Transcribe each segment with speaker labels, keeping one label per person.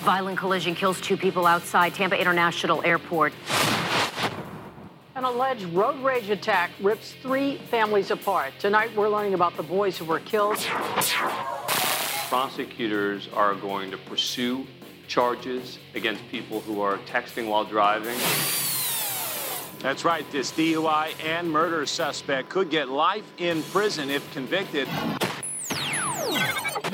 Speaker 1: Violent collision kills two people outside Tampa International Airport.
Speaker 2: An alleged road rage attack rips three families apart. Tonight, we're learning about the boys who were killed.
Speaker 3: Prosecutors are going to pursue charges against people who are texting while driving.
Speaker 4: That's right. This DUI and murder suspect could get life in prison if convicted.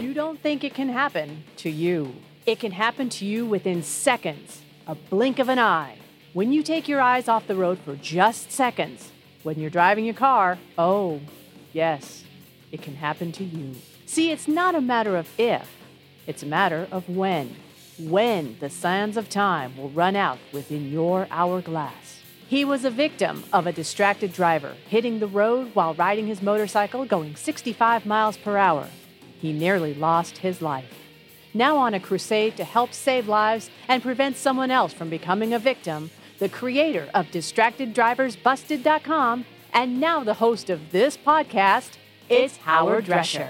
Speaker 5: You don't think it can happen to you. It can happen to you within seconds, a blink of an eye. When you take your eyes off the road for just seconds, when you're driving your car, oh, yes, it can happen to you. See, it's not a matter of if, it's a matter of when. When the sands of time will run out within your hourglass. He was a victim of a distracted driver hitting the road while riding his motorcycle going 65 miles per hour. He nearly lost his life. Now on a crusade to help save lives and prevent someone else from becoming a victim, the creator of DistractedDriversBusted.com, and now the host of this podcast, it's Howard Drescher.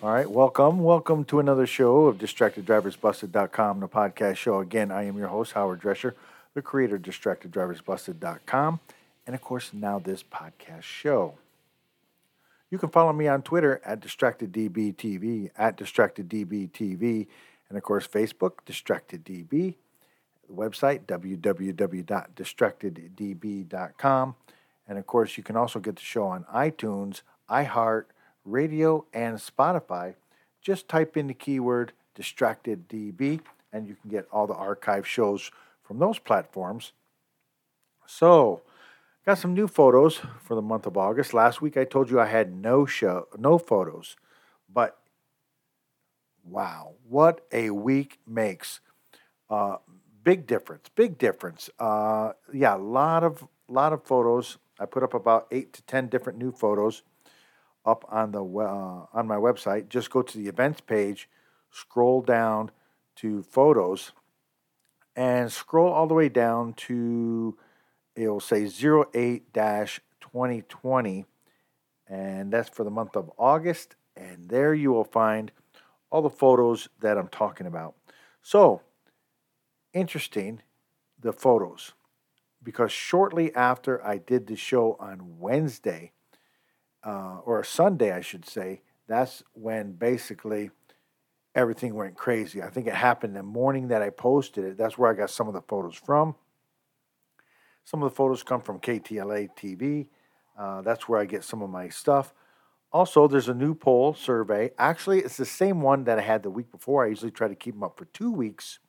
Speaker 6: All right, welcome. Welcome to another show of DistractedDriversBusted.com, the podcast show. Again, I am your host, Howard Drescher, the creator of DistractedDriversBusted.com, and of course, now this podcast show. You can follow me on Twitter at DistractedDBTV, at DistractedDBTV, and of course, Facebook, DistractedDB, the website, www.distracteddb.com. And of course, you can also get the show on iTunes, iHeart, Radio, and Spotify. Just type in the keyword DistractedDB, and you can get all the archive shows from those platforms. So, got some new photos for the month of August. Last week I told you I had no show, no photos, but Wow, what a week makes. Uh, big difference, big difference. Uh, yeah, a lot of lot of photos. I put up about eight to ten different new photos up on the uh, on my website. Just go to the events page, scroll down to photos, and scroll all the way down to it'll say 08 2020, and that's for the month of August. And there you will find all the photos that I'm talking about. So, interesting, the photos, because shortly after I did the show on Wednesday, uh, or Sunday, I should say, that's when basically everything went crazy. I think it happened the morning that I posted it. That's where I got some of the photos from. Some of the photos come from KTLA TV. Uh, that's where I get some of my stuff. Also, there's a new poll survey. Actually, it's the same one that I had the week before. I usually try to keep them up for two weeks.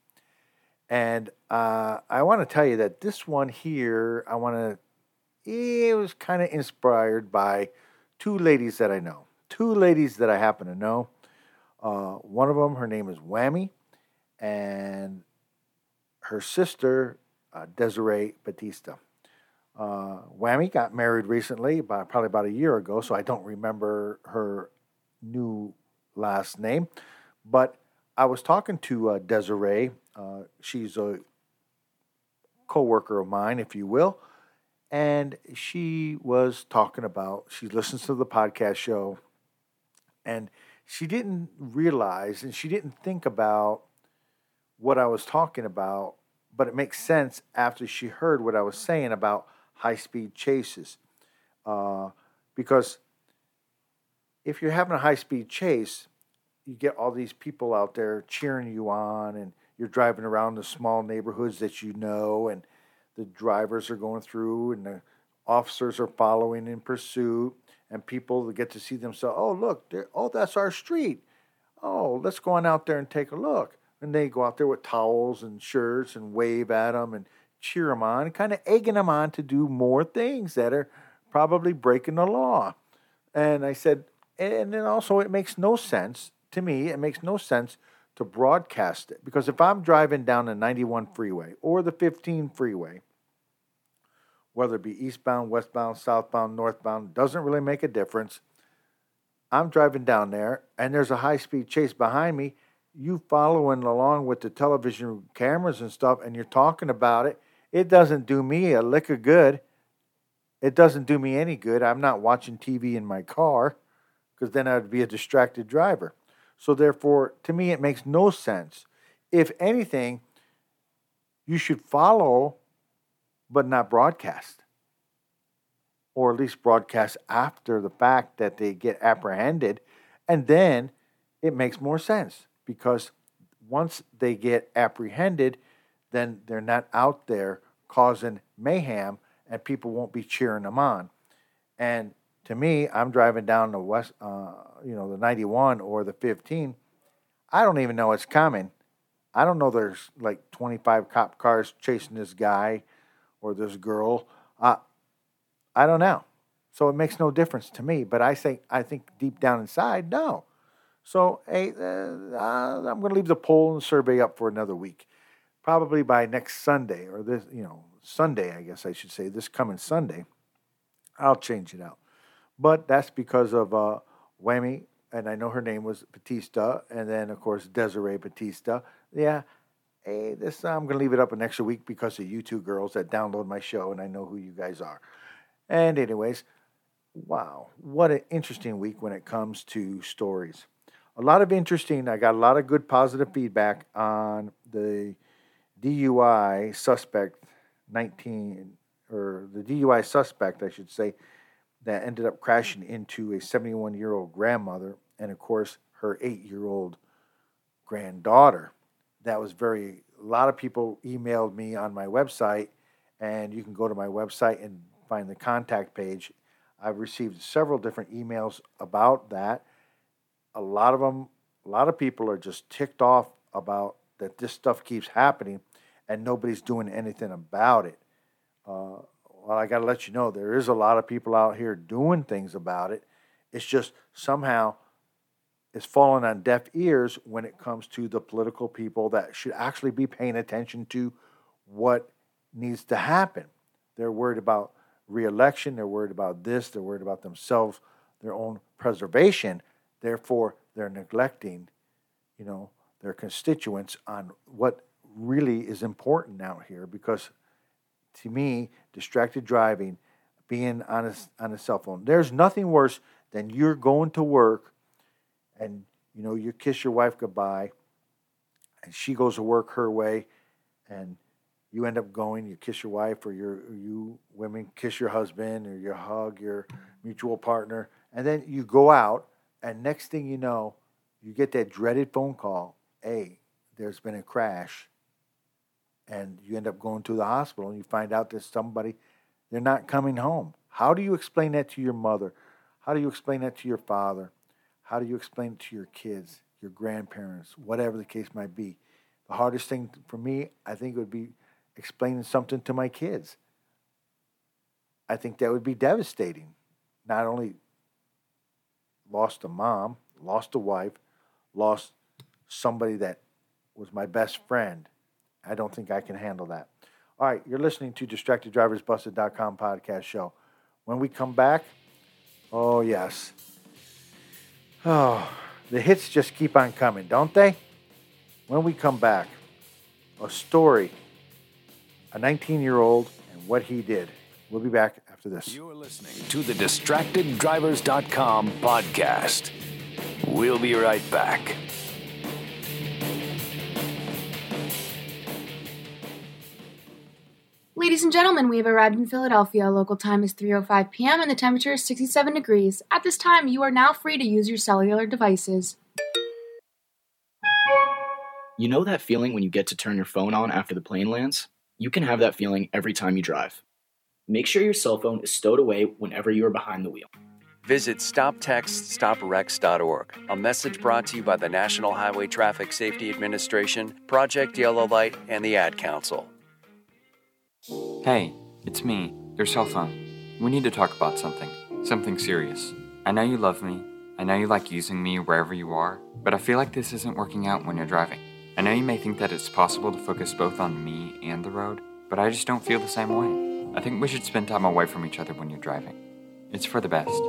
Speaker 6: And uh, I want to tell you that this one here, I want to, it was kind of inspired by two ladies that I know. Two ladies that I happen to know. Uh, one of them, her name is Whammy, and her sister, uh, Desiree Batista. Uh, Whammy got married recently, about, probably about a year ago, so I don't remember her new last name. But I was talking to uh, Desiree. Uh, she's a co-worker of mine, if you will, and she was talking about. She listens to the podcast show, and she didn't realize and she didn't think about what I was talking about, but it makes sense after she heard what I was saying about high speed chases. Uh, because if you're having a high speed chase, you get all these people out there cheering you on, and you're driving around the small neighborhoods that you know, and the drivers are going through, and the officers are following in pursuit, and people get to see themselves. Oh, look, oh, that's our street. Oh, let's go on out there and take a look. And they go out there with towels and shirts and wave at them and cheer them on, kind of egging them on to do more things that are probably breaking the law. And I said, and then also it makes no sense to me, it makes no sense to broadcast it because if I'm driving down the 91 freeway or the 15 freeway, whether it be eastbound, westbound, southbound, northbound, doesn't really make a difference. I'm driving down there and there's a high speed chase behind me. You following along with the television cameras and stuff, and you're talking about it it doesn't do me a lick of good. It doesn't do me any good. I'm not watching TV in my car. because then I'd be a distracted driver. So, therefore, to me, it makes no sense. If anything, you should follow but not broadcast. Or at least broadcast after the fact that they get apprehended. And then it makes more sense because once they get apprehended, then they're not out there causing mayhem and people won't be cheering them on. And to me, I'm driving down the west, uh, you know, the 91 or the 15. I don't even know it's coming. I don't know there's like 25 cop cars chasing this guy or this girl. Uh, I don't know. So it makes no difference to me. But I think I think deep down inside, no. So hey, uh, I'm going to leave the poll and survey up for another week, probably by next Sunday or this, you know, Sunday, I guess I should say, this coming Sunday. I'll change it out. But that's because of uh, Whammy, and I know her name was Batista, and then of course Desiree Batista. Yeah, hey, this I'm gonna leave it up an extra week because of you two girls that download my show, and I know who you guys are. And anyways, wow, what an interesting week when it comes to stories. A lot of interesting. I got a lot of good positive feedback on the DUI suspect 19 or the DUI suspect, I should say, that ended up crashing into a 71 year old grandmother and, of course, her eight year old granddaughter. That was very, a lot of people emailed me on my website, and you can go to my website and find the contact page. I've received several different emails about that. A lot of them, a lot of people are just ticked off about that this stuff keeps happening and nobody's doing anything about it. Uh, well, I got to let you know there is a lot of people out here doing things about it. It's just somehow it's fallen on deaf ears when it comes to the political people that should actually be paying attention to what needs to happen. They're worried about reelection, they're worried about this, they're worried about themselves, their own preservation. Therefore, they're neglecting, you know, their constituents on what really is important out here because to me, distracted driving, being on a, on a cell phone. There's nothing worse than you're going to work and you know you kiss your wife goodbye and she goes to work her way and you end up going you kiss your wife or your or you women kiss your husband or you hug your mutual partner and then you go out and next thing you know you get that dreaded phone call hey there's been a crash and you end up going to the hospital and you find out that somebody they're not coming home. How do you explain that to your mother? How do you explain that to your father? How do you explain it to your kids your grandparents whatever the case might be? The hardest thing for me i think would be explaining something to my kids. I think that would be devastating. Not only lost a mom lost a wife lost somebody that was my best friend I don't think I can handle that. All right, you're listening to DistractedDriversBusted.com podcast show. When we come back, oh, yes. Oh, the hits just keep on coming, don't they? When we come back, a story, a 19 year old, and what he did. We'll be back after this.
Speaker 7: You're listening to the DistractedDrivers.com podcast. We'll be right back.
Speaker 8: Ladies and gentlemen, we have arrived in Philadelphia. Local time is 3:05 p.m. and the temperature is 67 degrees. At this time, you are now free to use your cellular devices.
Speaker 9: You know that feeling when you get to turn your phone on after the plane lands? You can have that feeling every time you drive. Make sure your cell phone is stowed away whenever you are behind the wheel.
Speaker 10: Visit StopTextStopWrecks.org. A message brought to you by the National Highway Traffic Safety Administration, Project Yellow Light, and the Ad Council.
Speaker 11: Hey, it's me, your cell phone. We need to talk about something. Something serious. I know you love me. I know you like using me wherever you are, but I feel like this isn't working out when you're driving. I know you may think that it's possible to focus both on me and the road, but I just don't feel the same way. I think we should spend time away from each other when you're driving. It's for the best.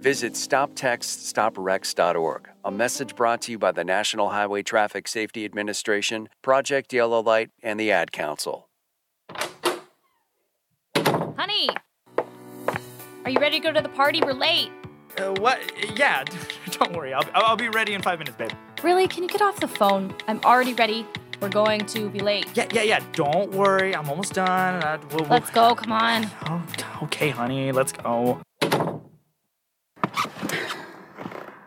Speaker 10: Visit StopTextStopWrecks.org. A message brought to you by the National Highway Traffic Safety Administration, Project Yellow Light, and the Ad Council.
Speaker 12: Honey! Are you ready to go to the party? We're late. Uh, what? Yeah, don't worry. I'll, I'll be ready in five minutes, babe.
Speaker 13: Really? Can you get off the phone? I'm already ready. We're going to be late.
Speaker 12: Yeah, yeah, yeah. Don't worry. I'm almost done. Uh, we'll, we'll...
Speaker 13: Let's go. Come on.
Speaker 12: Oh, okay, honey. Let's go.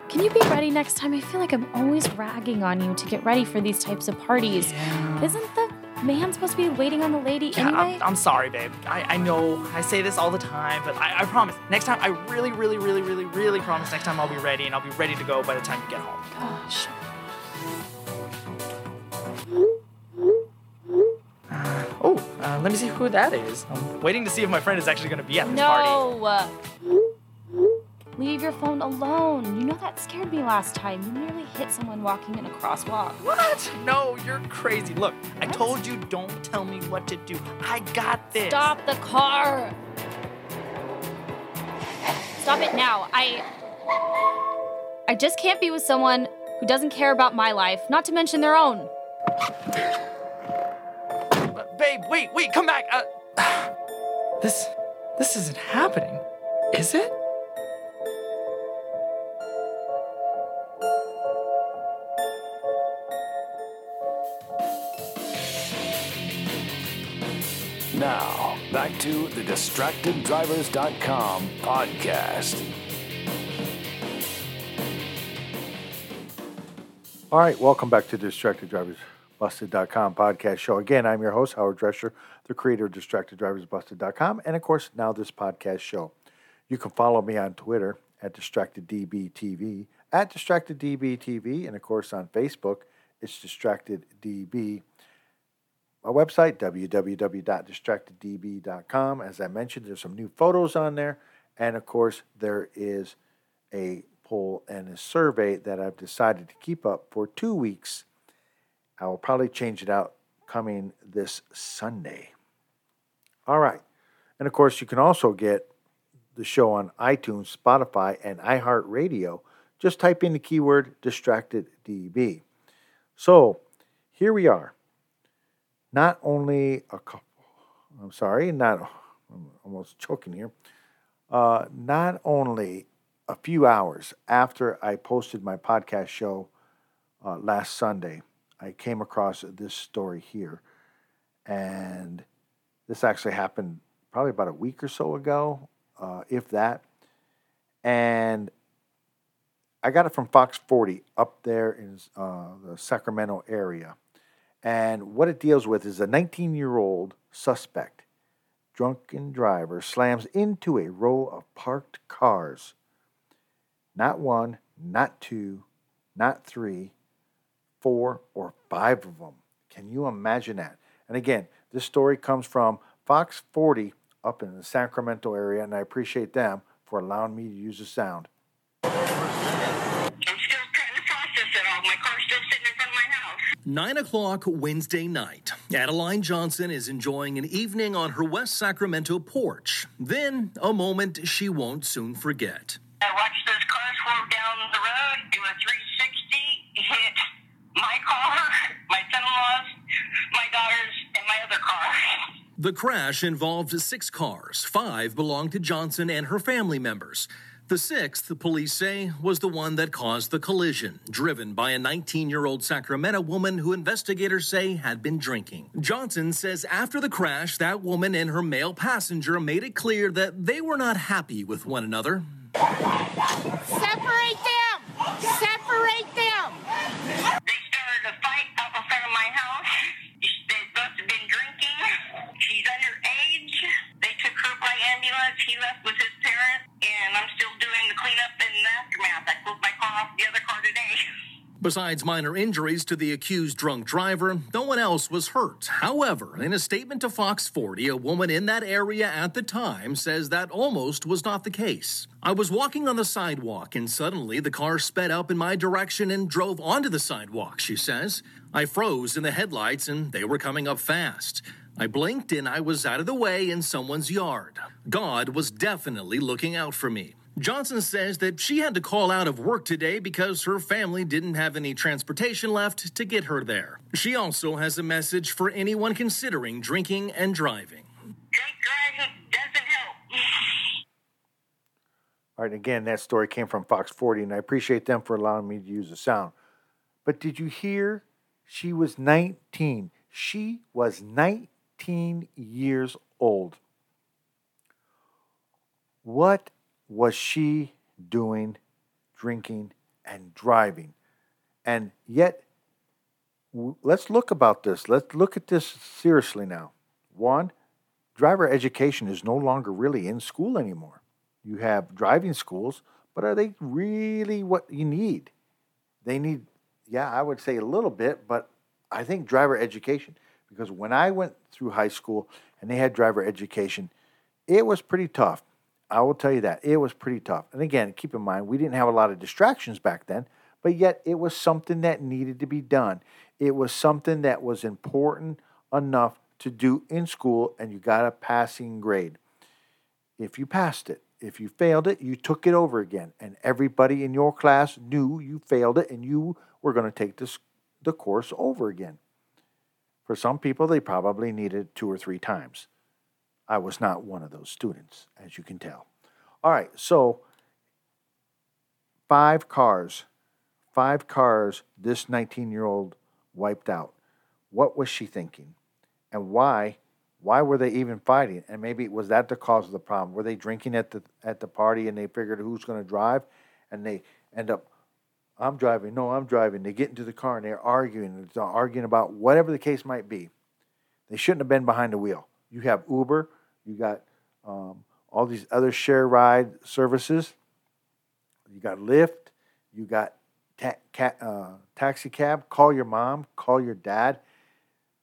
Speaker 13: Can you be ready next time? I feel like I'm always ragging on you to get ready for these types of parties.
Speaker 12: Yeah.
Speaker 13: Isn't the man supposed to be waiting on the lady
Speaker 12: Yeah,
Speaker 13: anyway?
Speaker 12: I'm, I'm sorry, babe. I, I know I say this all the time, but I, I promise. Next time, I really, really, really, really, really promise next time I'll be ready and I'll be ready to go by the time you get home.
Speaker 13: Gosh.
Speaker 12: Uh, let me see who that is. I'm waiting to see if my friend is actually going to be at this party.
Speaker 13: No. Leave your phone alone. You know that scared me last time. You nearly hit someone walking in a crosswalk.
Speaker 12: What? No, you're crazy. Look, I told you don't tell me what to do. I got this.
Speaker 13: Stop the car. Stop it now. I I just can't be with someone who doesn't care about my life, not to mention their own.
Speaker 12: Babe, wait, wait, come back. Uh, this, this isn't happening, is it?
Speaker 7: Now, back to the DistractedDrivers.com podcast.
Speaker 6: All right, welcome back to Distracted Drivers Busted.com podcast show. Again, I'm your host, Howard Drescher, the creator of DistractedDriversBusted.com, and of course, now this podcast show. You can follow me on Twitter at DistractedDBTV, at DistractedDBTV, and of course on Facebook, it's DistractedDB. My website, www.distracteddb.com. As I mentioned, there's some new photos on there, and of course, there is a poll and a survey that I've decided to keep up for two weeks. I will probably change it out coming this Sunday. All right. And of course, you can also get the show on iTunes, Spotify, and iHeartRadio. Just type in the keyword DistractedDB. So here we are. Not only a couple, I'm sorry, not, I'm almost choking here. Uh, not only a few hours after I posted my podcast show uh, last Sunday, I came across this story here. And this actually happened probably about a week or so ago, uh, if that. And I got it from Fox 40 up there in uh, the Sacramento area. And what it deals with is a 19 year old suspect, drunken driver, slams into a row of parked cars. Not one, not two, not three, four, or five of them. Can you imagine that? And again, this story comes from Fox 40 up in the Sacramento area, and I appreciate them for allowing me to use the sound.
Speaker 14: Nine o'clock Wednesday night. Adeline Johnson is enjoying an evening on her West Sacramento porch. Then, a moment she won't soon forget.
Speaker 15: I watched those cars swerve down the road, do a 360, hit my car, my son-in-law's, my daughter's, and my other car.
Speaker 14: The crash involved six cars. Five belonged to Johnson and her family members. The sixth, the police say, was the one that caused the collision, driven by a 19 year old Sacramento woman who investigators say had been drinking. Johnson says after the crash, that woman and her male passenger made it clear that they were not happy with one another.
Speaker 15: Separate them! Separate
Speaker 14: Besides minor injuries to the accused drunk driver, no one else was hurt. However, in a statement to Fox 40, a woman in that area at the time says that almost was not the case. I was walking on the sidewalk and suddenly the car sped up in my direction and drove onto the sidewalk, she says. I froze in the headlights and they were coming up fast. I blinked and I was out of the way in someone's yard. God was definitely looking out for me. Johnson says that she had to call out of work today because her family didn't have any transportation left to get her there. She also has a message for anyone considering drinking and driving. Drinking doesn't help.
Speaker 6: All right, again, that story came from Fox 40, and I appreciate them for allowing me to use the sound. But did you hear? She was 19. She was 19 years old. What was she doing, drinking, and driving? And yet, w- let's look about this. Let's look at this seriously now. One, driver education is no longer really in school anymore. You have driving schools, but are they really what you need? They need, yeah, I would say a little bit, but I think driver education, because when I went through high school and they had driver education, it was pretty tough. I will tell you that. It was pretty tough. And again, keep in mind, we didn't have a lot of distractions back then, but yet it was something that needed to be done. It was something that was important enough to do in school, and you got a passing grade. If you passed it, if you failed it, you took it over again, and everybody in your class knew you failed it, and you were going to take this the course over again. For some people, they probably needed two or three times. I was not one of those students, as you can tell. All right, so five cars, five cars this 19 year old wiped out. What was she thinking? And why? Why were they even fighting? And maybe was that the cause of the problem? Were they drinking at the at the party and they figured who's going to drive, and they end up, I'm driving. No, I'm driving. They get into the car and they're arguing. They're arguing about whatever the case might be. They shouldn't have been behind the wheel. You have Uber. You got um, all these other share ride services. You got Lyft. You got ta- ca- uh, taxi cab. Call your mom. Call your dad.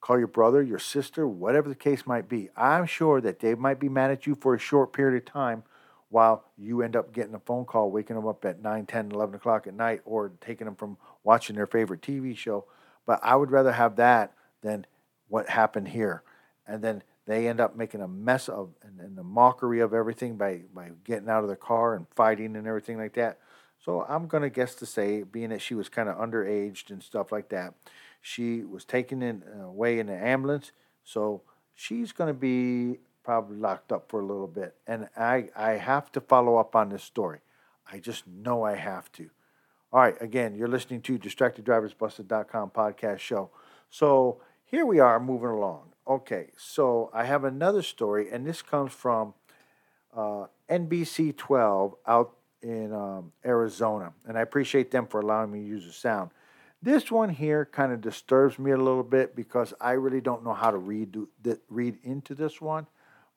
Speaker 6: Call your brother, your sister, whatever the case might be. I'm sure that they might be mad at you for a short period of time while you end up getting a phone call, waking them up at 9, 10, 11 o'clock at night, or taking them from watching their favorite TV show. But I would rather have that than what happened here. And then they end up making a mess of and, and a mockery of everything by, by getting out of the car and fighting and everything like that. So I'm going to guess to say, being that she was kind of underaged and stuff like that, she was taken in, uh, away in an ambulance. So she's going to be probably locked up for a little bit. And I, I have to follow up on this story. I just know I have to. All right, again, you're listening to DistractedDriversBusted.com podcast show. So here we are moving along. Okay, so I have another story, and this comes from uh, NBC 12 out in um, Arizona. And I appreciate them for allowing me to use the sound. This one here kind of disturbs me a little bit because I really don't know how to read read into this one,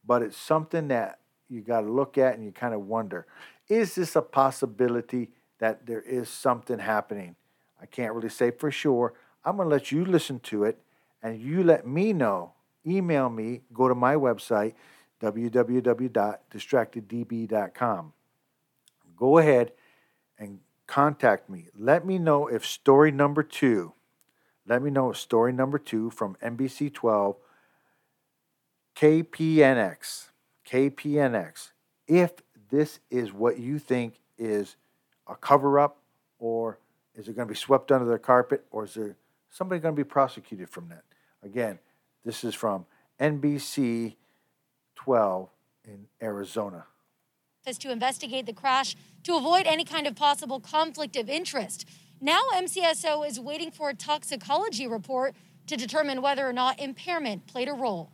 Speaker 6: but it's something that you got to look at and you kind of wonder: Is this a possibility that there is something happening? I can't really say for sure. I'm going to let you listen to it, and you let me know. Email me. Go to my website www.distracteddb.com. Go ahead and contact me. Let me know if story number two, let me know if story number two from NBC 12, KPNX, KPNX, if this is what you think is a cover up or is it going to be swept under the carpet or is there somebody going to be prosecuted from that? Again, this is from NBC 12 in Arizona
Speaker 16: to investigate the crash to avoid any kind of possible conflict of interest. Now, MCSO is waiting for a toxicology report to determine whether or not impairment played a role.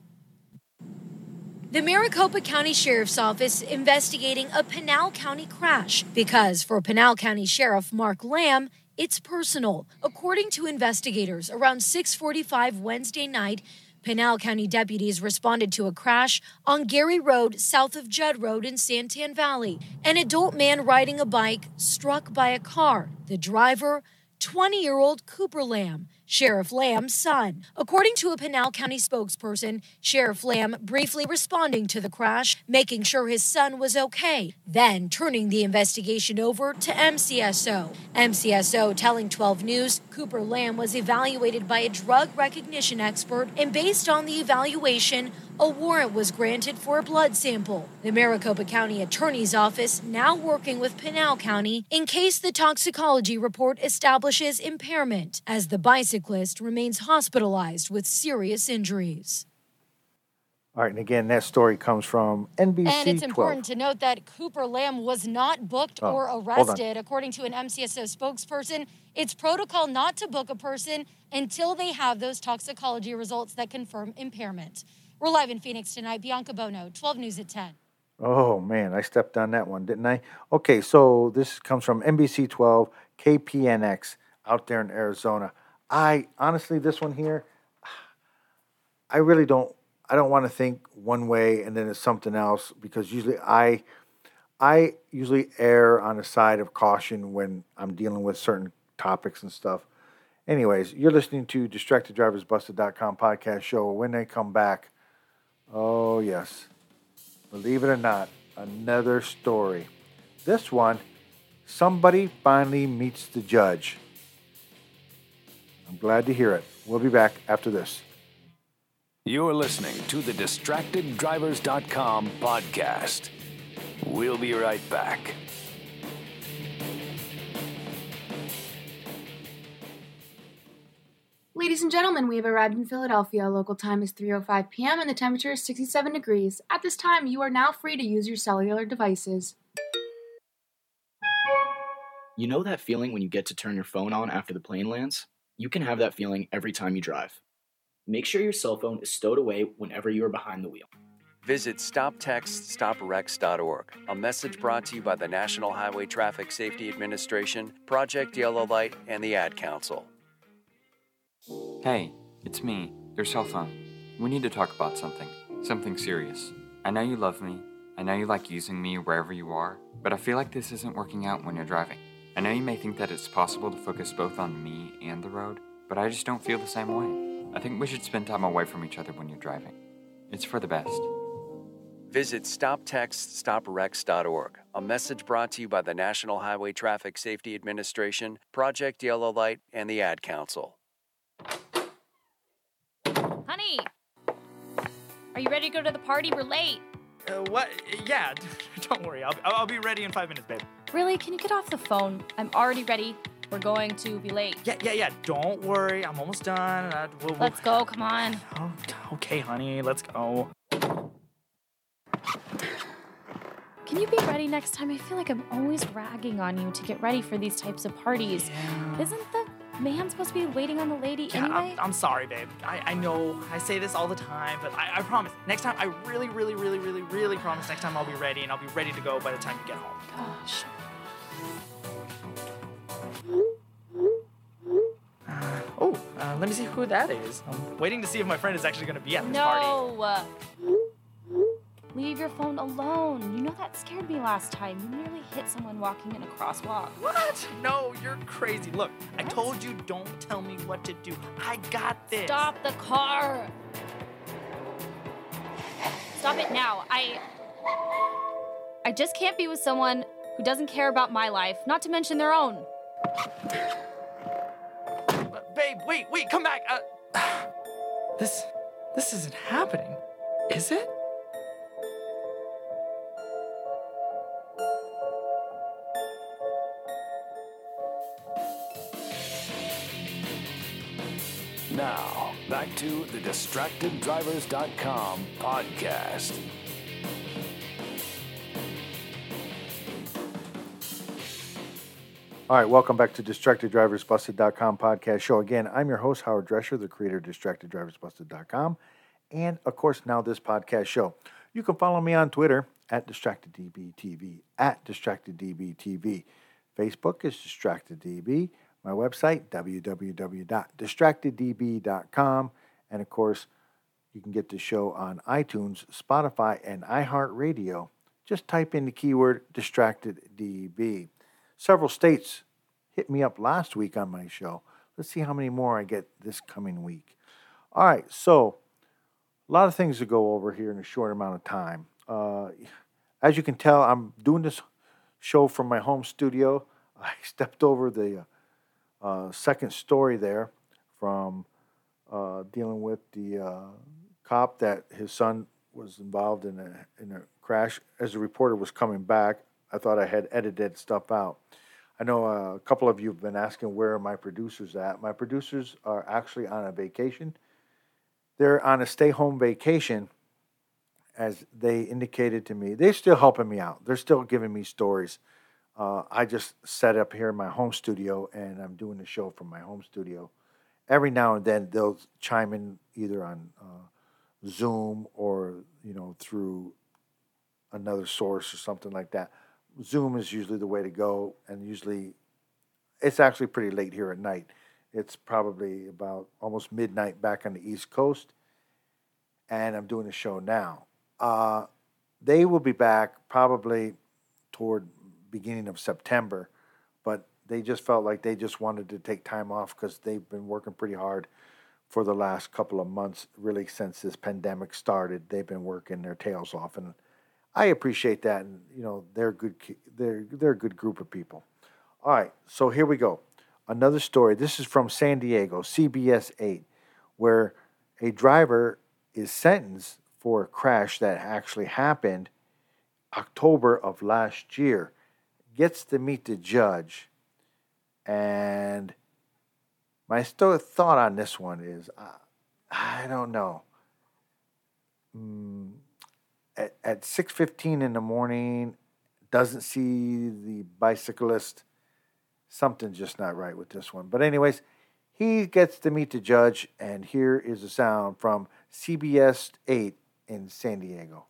Speaker 16: The Maricopa County Sheriff's Office investigating a Pinal County crash because for Pinal County Sheriff Mark Lamb, it's personal. According to investigators, around 6:45 Wednesday night, Pinal County deputies responded to a crash on Gary Road south of Judd Road in Santan Valley. An adult man riding a bike struck by a car. The driver, 20 year old Cooper Lamb. Sheriff Lamb's son. According to a Pinal County spokesperson, Sheriff Lamb briefly responding to the crash, making sure his son was okay, then turning the investigation over to MCSO. MCSO telling 12 News Cooper Lamb was evaluated by a drug recognition expert, and based on the evaluation, a warrant was granted for a blood sample. The Maricopa County Attorney's Office now working with Pinal County in case the toxicology report establishes impairment, as the bicyclist remains hospitalized with serious injuries.
Speaker 6: All right, and again, that story comes from NBC
Speaker 16: And it's
Speaker 6: 12.
Speaker 16: important to note that Cooper Lamb was not booked
Speaker 6: Oh,
Speaker 16: or arrested. According to an MCSO spokesperson, it's protocol not to book a person until they have those toxicology results that confirm impairment. We're live in Phoenix tonight. Bianca Buono, 12 News at 10.
Speaker 6: Oh man, I stepped on that one, didn't I? Okay, so this comes from NBC 12 KPNX out there in Arizona. I honestly, this one here, I really don't. I don't want to think one way and then it's something else because usually I, I usually err on the side of caution when I'm dealing with certain topics and stuff. Anyways, you're listening to DistractedDriversBusted.com podcast show. When they come back, oh yes, believe it or not, another story. This one, somebody finally meets the judge. I'm glad to hear it. We'll be back after this.
Speaker 7: You're listening to the DistractedDrivers.com podcast. We'll be right back.
Speaker 8: Ladies and gentlemen, we have arrived in Philadelphia. Local time is 3:05 p.m. and the temperature is 67 degrees. At this time, you are now free to use your cellular devices.
Speaker 9: You know that feeling when you get to turn your phone on after the plane lands? You can have that feeling every time you drive. Make sure your cell phone is stowed away whenever you are behind the wheel.
Speaker 10: Visit StopTextStopWrecks.org. A message brought to you by the National Highway Traffic Safety Administration, Project Yellow Light, and the Ad Council.
Speaker 11: Hey, it's me, your cell phone. We need to talk about something. Something serious. I know you love me. I know you like using me wherever you are, but I feel like this isn't working out when you're driving. I know you may think that it's possible to focus both on me and the road, but I just don't feel the same way. I think we should spend time away from each other when you're driving. It's for the best.
Speaker 10: Visit StopTextStopWrecks.org. A message brought to you by the National Highway Traffic Safety Administration, Project Yellow Light, and the Ad Council.
Speaker 13: Honey, are you ready to go to the party? We're late.
Speaker 12: Uh, what? Yeah, don't worry. I'll, I'll be ready in five minutes, babe.
Speaker 13: Really? Can you get off the phone? I'm already ready. We're going to be late.
Speaker 12: Yeah, yeah, yeah. Don't worry. I'm almost done. Uh, we'll, we'll-
Speaker 13: Let's go. Come on.
Speaker 12: Oh, okay, honey. Let's go.
Speaker 13: Can you be ready next time? I feel like I'm always ragging on you to get ready for these types of parties. Isn't the man supposed to be waiting on the lady
Speaker 12: Yeah,
Speaker 13: anyway?
Speaker 12: I'm, I'm sorry, babe. I, I know I say this all the time, but I, I promise. Next time, I really, really, really, really, really promise next time I'll be ready and I'll be ready to go by the time you get home.
Speaker 13: Gosh.
Speaker 12: Oh, uh, let me see who that is. I'm waiting to see if my friend is actually going to be at this party.
Speaker 13: No. Leave your phone alone. You know that scared me last time. You nearly hit someone walking in a crosswalk.
Speaker 12: What? No, you're crazy. Look, I told you don't tell me what to do. I got this.
Speaker 13: Stop the car. Stop it now. I I just can't be with someone who doesn't care about my life, not to mention their own.
Speaker 12: Babe, wait, wait, come back. Uh, this, this isn't happening, is it?
Speaker 7: Now, back to the DistractedDrivers.com podcast.
Speaker 6: All right, welcome back to DistractedDriversBusted.com podcast show. Again, I'm your host, Howard Drescher, the creator of DistractedDriversBusted.com, and of course, now this podcast show. You can follow me on Twitter at DistractedDBTV, at DistractedDBTV. Facebook is DistractedDB. My website, www.distracteddb.com. And of course, you can get the show on iTunes, Spotify, and iHeartRadio. Just type in the keyword DistractedDB. Several states hit me up last week on my show. Let's see how many more I get this coming week. All right, so a lot of things to go over here in a short amount of time. Uh, as you can tell, I'm doing this show from my home studio. I stepped over the uh, uh, second story there from uh, dealing with the uh, cop that his son was involved in a in a crash. As the reporter was coming back, I thought I had edited stuff out. I know uh, a couple of you have been asking where my producers at. My producers are actually on a vacation. They're on a stay home vacation as they indicated to me, they're still helping me out. They're still giving me stories. Uh, I just set up here in my home studio and I'm doing the show from my home studio. Every now and then they'll chime in either on uh, Zoom or you know through another source or something like that. Zoom is usually the way to go, and usually it's actually pretty late here at night. It's probably about almost midnight back on the East Coast, and I'm doing a show now. Uh, they will be back probably toward beginning of September, but they just felt like they just wanted to take time off because they've been working pretty hard for the last couple of months, really since this pandemic started. They've been working their tails off, and I appreciate that. And you know, they're good. They're they're a good group of people. All right, so here we go. Another story. This is from San Diego, CBS 8, where a driver is sentenced for a crash that actually happened October of last year gets to meet the judge. And my thought on this one is uh, I don't know. Mm, at, at 6.15 in the morning, doesn't see the bicyclist. Something's just not right with this one. But anyways, he gets to meet the judge, and here is a sound from CBS 8 in San Diego.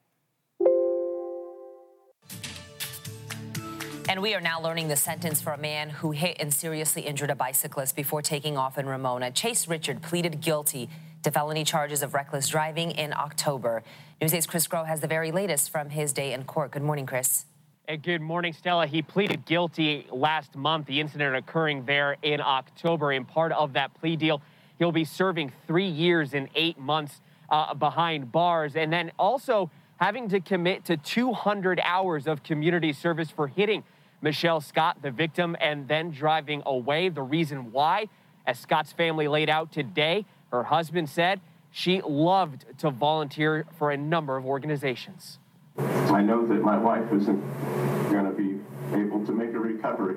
Speaker 17: And we are now learning the sentence for a man who hit and seriously injured a bicyclist before taking off in Ramona. Chase Richard pleaded guilty to felony charges of reckless driving in October. News 8's Chris Grow has the very latest from his day in court. Good morning, Chris.
Speaker 18: Hey, good morning, Stella. He pleaded guilty last month, the incident occurring there in October. And part of that plea deal, he'll be serving three years and eight months uh, behind bars. And then also having to commit to 200 hours of community service for hitting Michelle Scott, the victim, and then driving away. The reason why, as Scott's family laid out today, her husband said she loved to volunteer for a number of organizations.
Speaker 19: I know that my wife isn't going to be able to make a recovery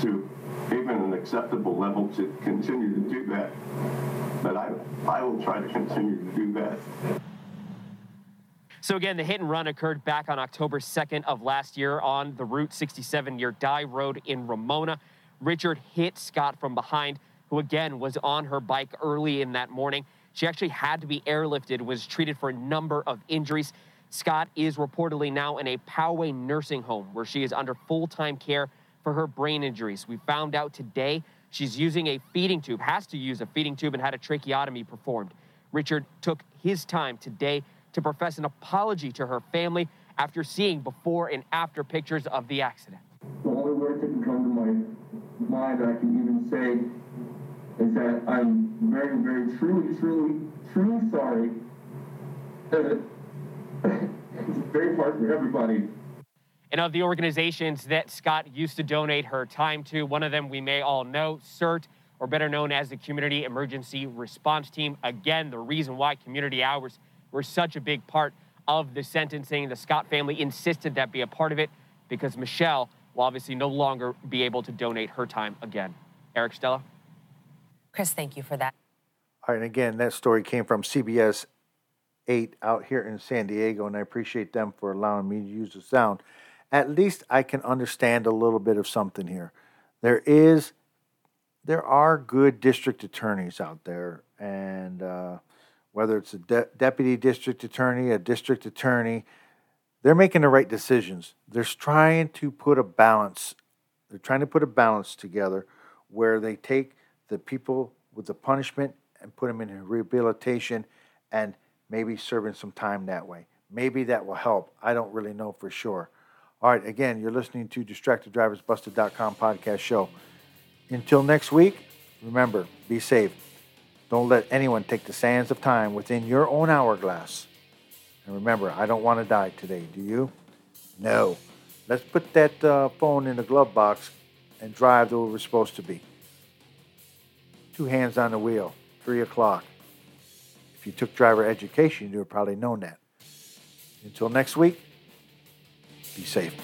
Speaker 19: to even an acceptable level to continue to do that. But I, I will try to continue to do that.
Speaker 18: So again, the hit and run occurred back on October 2nd of last year on the Route 67 near Dye Road in Ramona. Richard hit Scott from behind, who again was on her bike early in that morning. She actually had to be airlifted, was treated for a number of injuries. Scott is reportedly now in a Poway nursing home where she is under full-time care for her brain injuries. We found out today she's using a feeding tube, has to use a feeding tube and had a tracheotomy performed. Richard took his time today to profess an apology to her family after seeing before and after pictures of the accident.
Speaker 19: The only words that can come to my mind that I can even say is that I'm very, very, truly, truly, truly sorry. it's very hard for everybody.
Speaker 18: And of the organizations that Scott used to donate her time to, one of them we may all know, CERT, or better known as the Community Emergency Response Team. Again, the reason why community hours were such a big part of the sentencing. The Scott family insisted that be a part of it because Michelle will obviously no longer be able to donate her time again. Eric Stella?
Speaker 17: Chris, thank you for that.
Speaker 6: All right, and again, that story came from CBS 8 out here in San Diego, and I appreciate them for allowing me to use the sound. At least I can understand a little bit of something here. There is, there are good district attorneys out there, and uh, whether it's a de- deputy district attorney, a district attorney, they're making the right decisions. They're trying to put a balance. They're trying to put a balance together where they take the people with the punishment and put them in rehabilitation and maybe serving some time that way. Maybe that will help. I don't really know for sure. All right, again, you're listening to DistractedDriversBusted.com podcast show. Until next week, remember, be safe. Don't let anyone take the sands of time within your own hourglass. And remember, I don't want to die today, do you? No. Let's put that uh, phone in the glove box and drive to where we're supposed to be. Two hands on the wheel, three o'clock. If you took driver education, you would probably known that. Until next week, be safe.